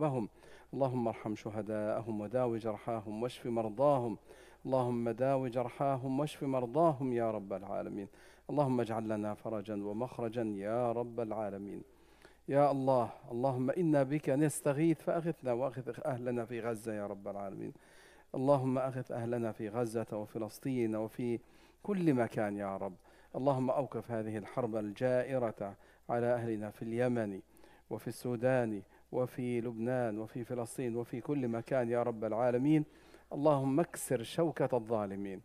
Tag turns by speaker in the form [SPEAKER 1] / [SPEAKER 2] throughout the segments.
[SPEAKER 1] قلوبهم. اللهم ارحم شهداءهم وداوي جرحاهم واشف مرضاهم. اللهم داوي جرحاهم واشف مرضاهم يا رب العالمين. اللهم اجعل لنا فرجا ومخرجا يا رب العالمين. يا الله اللهم إنا بك نستغيث فأغثنا وأغث أهلنا في غزة يا رب العالمين. اللهم أغث أهلنا في غزة وفلسطين وفي كل مكان يا رب. اللهم أوقف هذه الحرب الجائرة على أهلنا في اليمن وفي السودان وفي لبنان وفي فلسطين وفي كل مكان يا رب العالمين. اللهم اكسر شوكة الظالمين.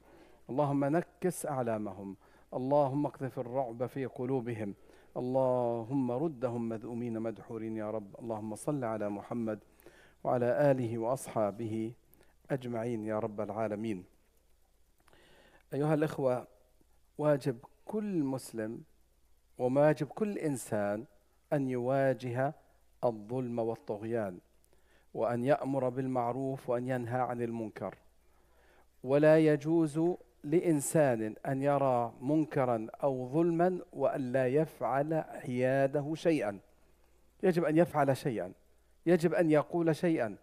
[SPEAKER 1] اللهم نكس أعلامهم. اللهم اقذف الرعب في قلوبهم. اللهم ردهم مذءومين مدحورين يا رب. اللهم صل على محمد وعلى آله وأصحابه أجمعين يا رب العالمين. أيها الإخوة واجب كل مسلم وواجب كل إنسان أن يواجه الظلم والطغيان وأن يأمر بالمعروف وأن ينهى عن المنكر. ولا يجوز لإنسان أن يرى منكرا أو ظلما وأن لا يفعل حياده شيئا. يجب أن يفعل شيئا. يجب أن يقول شيئا.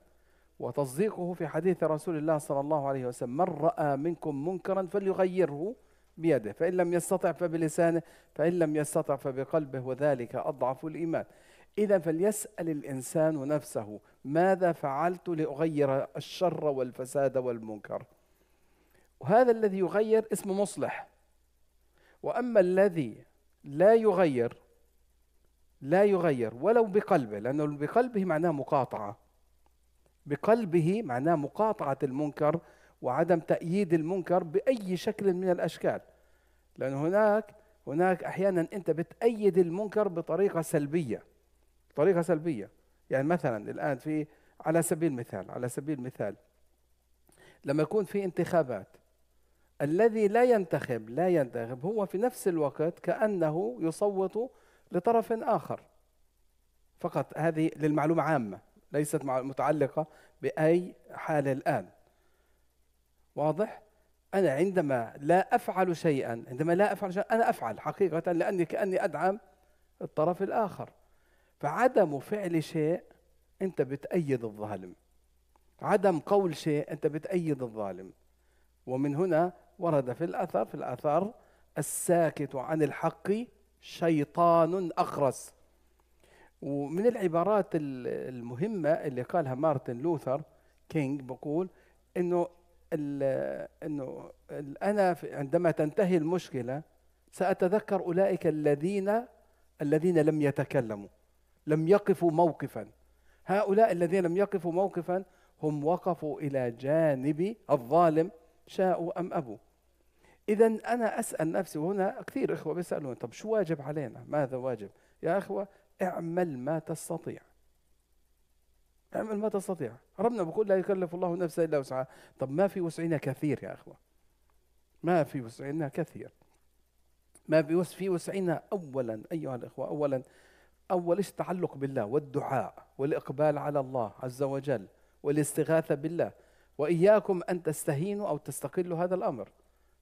[SPEAKER 1] وتصديقه في حديث رسول الله صلى الله عليه وسلم من رأى منكم منكرا فليغيره بيده فإن لم يستطع فبلسانه فإن لم يستطع فبقلبه وذلك أضعف الإيمان. إذا فليسأل الإنسان نفسه ماذا فعلت لأغير الشر والفساد والمنكر؟ وهذا الذي يغير اسمه مصلح. وأما الذي لا يغير لا يغير ولو بقلبه لأنه بقلبه معناه مقاطعة. بقلبه معناه مقاطعة المنكر وعدم تأييد المنكر بأي شكل من الأشكال. لأن هناك هناك أحيانا أنت بتأيد المنكر بطريقة سلبية. طريقة سلبية. يعني مثلا الآن في على سبيل المثال على سبيل المثال لما يكون في انتخابات الذي لا ينتخب لا ينتخب هو في نفس الوقت كأنه يصوت لطرف آخر. فقط هذه للمعلومة عامة ليست متعلقة بأي حالة الآن. واضح؟ أنا عندما لا أفعل شيئا عندما لا أفعل شيئا أنا أفعل حقيقة لأني كأني أدعم الطرف الآخر. فعدم فعل شيء أنت بتأيد الظالم. عدم قول شيء أنت بتأيد الظالم. ومن هنا ورد في الأثر في الأثر الساكت عن الحق شيطان أخرس. ومن العبارات المهمة اللي قالها مارتن لوثر كينج بقول إنه إنه أنا عندما تنتهي المشكلة سأتذكر أولئك الذين الذين لم يتكلموا. لم يقفوا موقفا. هؤلاء الذين لم يقفوا موقفا هم وقفوا إلى جانب الظالم شاءوا أم أبوا. اذا أنا أسأل نفسي وهنا كثير إخوة بيسالون طب شو واجب علينا؟ ماذا واجب؟ يا إخوة اعمل ما تستطيع. اعمل ما تستطيع. ربنا بيقول لا يكلف الله نفسا إلا وسعها. طب ما في وسعنا كثير يا إخوة. ما في وسعنا كثير. ما في وسعنا اولا أيها الإخوة اولا أول إيش التعلق بالله؟ والدعاء والإقبال على الله عز وجل والاستغاثة بالله وإياكم أن تستهينوا أو تستقلوا هذا الأمر.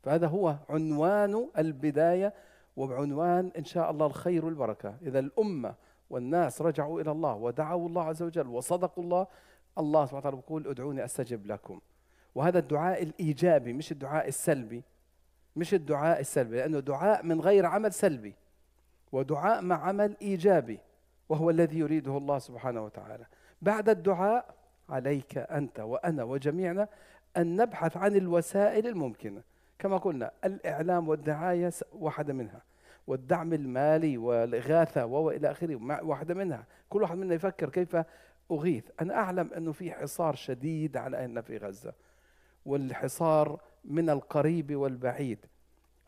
[SPEAKER 1] فهذا هو عنوان البداية وبعنوان إن شاء الله الخير والبركة. إذا الأمة والناس رجعوا إلى الله ودعوا الله عز وجل وصدقوا الله الله سبحانه وتعالى يقول ادعوني أستجب لكم. وهذا الدعاء الإيجابي مش الدعاء السلبي. مش الدعاء السلبي لأنه دعاء من غير عمل سلبي. ودعاء مع عمل إيجابي وهو الذي يريده الله سبحانه وتعالى. بعد الدعاء عليك أنت وأنا وجميعنا أن نبحث عن الوسائل الممكنة. كما قلنا الإعلام والدعاية واحدة منها. والدعم المالي والإغاثة وإلى آخره واحدة منها. كل واحد منا يفكر كيف أغيث. أنا أعلم أنه في حصار شديد على أهلنا في غزة. والحصار من القريب والبعيد.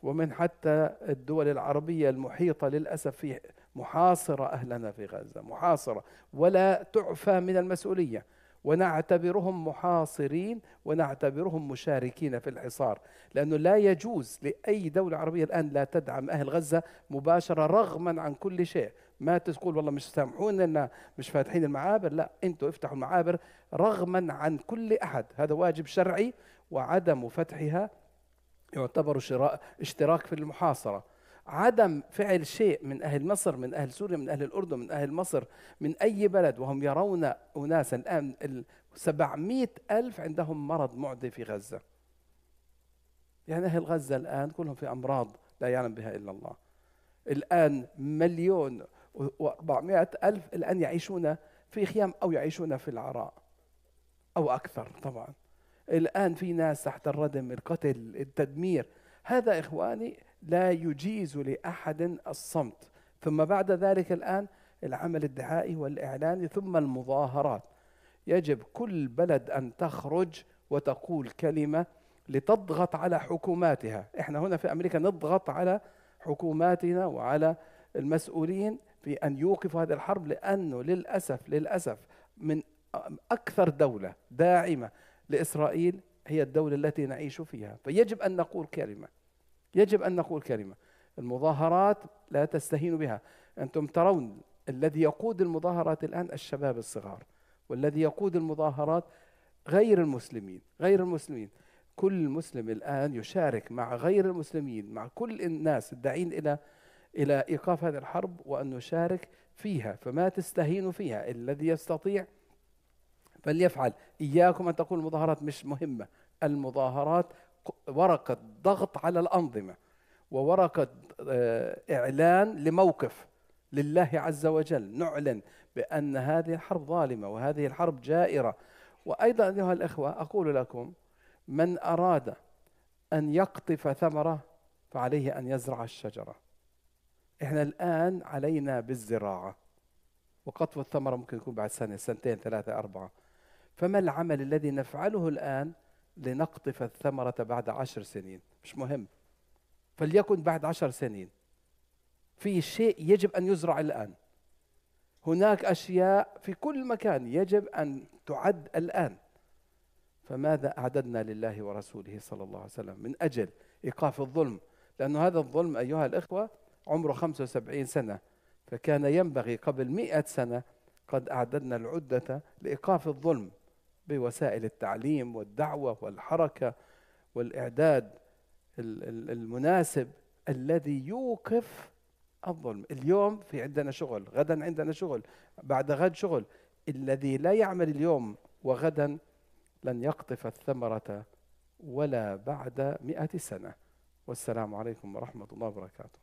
[SPEAKER 1] ومن حتى الدول العربية المحيطة للأسف في محاصرة أهلنا في غزة محاصرة. ولا تعفى من المسؤولية. ونعتبرهم محاصرين ونعتبرهم مشاركين في الحصار. لأنه لا يجوز لأي دولة عربية الآن لا تدعم أهل غزة مباشرة رغما عن كل شيء. ما تقول والله مش سامحون لنا مش فاتحين المعابر. لا إنتوا افتحوا المعابر رغما عن كل أحد. هذا واجب شرعي وعدم فتحها. يعتبر اشتراك في المحاصرة. عدم فعل شيء من أهل مصر من أهل سوريا من أهل الأردن من أهل مصر من أي بلد وهم يرون أناسا الآن 700 ألف عندهم مرض معدي في غزة. يعني أهل غزة الآن كلهم في أمراض لا يعلم بها إلا الله. الآن مليون وأربعمائة ألف الآن يعيشون في خيام أو يعيشون في العراء أو أكثر طبعا. الآن في ناس تحت الردم القتل التدمير. هذا إخواني لا يجيز لأحد الصمت. ثم بعد ذلك الآن العمل الدعائي والإعلاني ثم المظاهرات. يجب كل بلد أن تخرج وتقول كلمة لتضغط على حكوماتها. إحنا هنا في أمريكا نضغط على حكوماتنا وعلى المسؤولين في أن يوقفوا هذه الحرب لأنه للأسف للأسف من أكثر دولة داعمة لإسرائيل هي الدولة التي نعيش فيها. فيجب أن نقول كلمة. يجب أن نقول كلمة. المظاهرات لا تستهين بها. أنتم ترون الذي يقود المظاهرات الآن الشباب الصغار والذي يقود المظاهرات غير المسلمين غير المسلمين. كل مسلم الآن يشارك مع غير المسلمين مع كل الناس الداعين إلى إلى إيقاف هذه الحرب وأن نشارك فيها. فما تستهينوا فيها. الذي يستطيع فليفعل. إياكم أن تقول المظاهرات مش مهمة. المظاهرات ورقة ضغط على الأنظمة وورقة آه، إعلان لموقف. لله عز وجل نعلن بأن هذه الحرب ظالمة وهذه الحرب جائرة. وأيضا أيها الإخوة أقول لكم من أراد أن يقطف ثمرة فعليه أن يزرع الشجرة. إحنا الآن علينا بالزراعة. وقطف الثمرة ممكن يكون بعد سنة سنتين ثلاثة أربعة. فما العمل الذي نفعله الآن لنقطف الثمرة بعد عشر سنين؟ مش مهم. فليكن بعد عشر سنين. في شيء يجب أن يزرع الآن. هناك أشياء في كل مكان يجب أن تعد الآن. فماذا أعددنا لله ورسوله صلى الله عليه وسلم من أجل إيقاف الظلم؟ لأن هذا الظلم أيها الإخوة عمره 75 سنة فكان ينبغي قبل مئة سنة قد أعددنا العدة لإيقاف الظلم. بوسائل التعليم والدعوة والحركة والإعداد المناسب الذي يوقف الظلم. اليوم في عندنا شغل غدا عندنا شغل بعد غد شغل. الذي لا يعمل اليوم وغدا لن يقطف الثمرة ولا بعد مئة سنة. والسلام عليكم ورحمة الله وبركاته.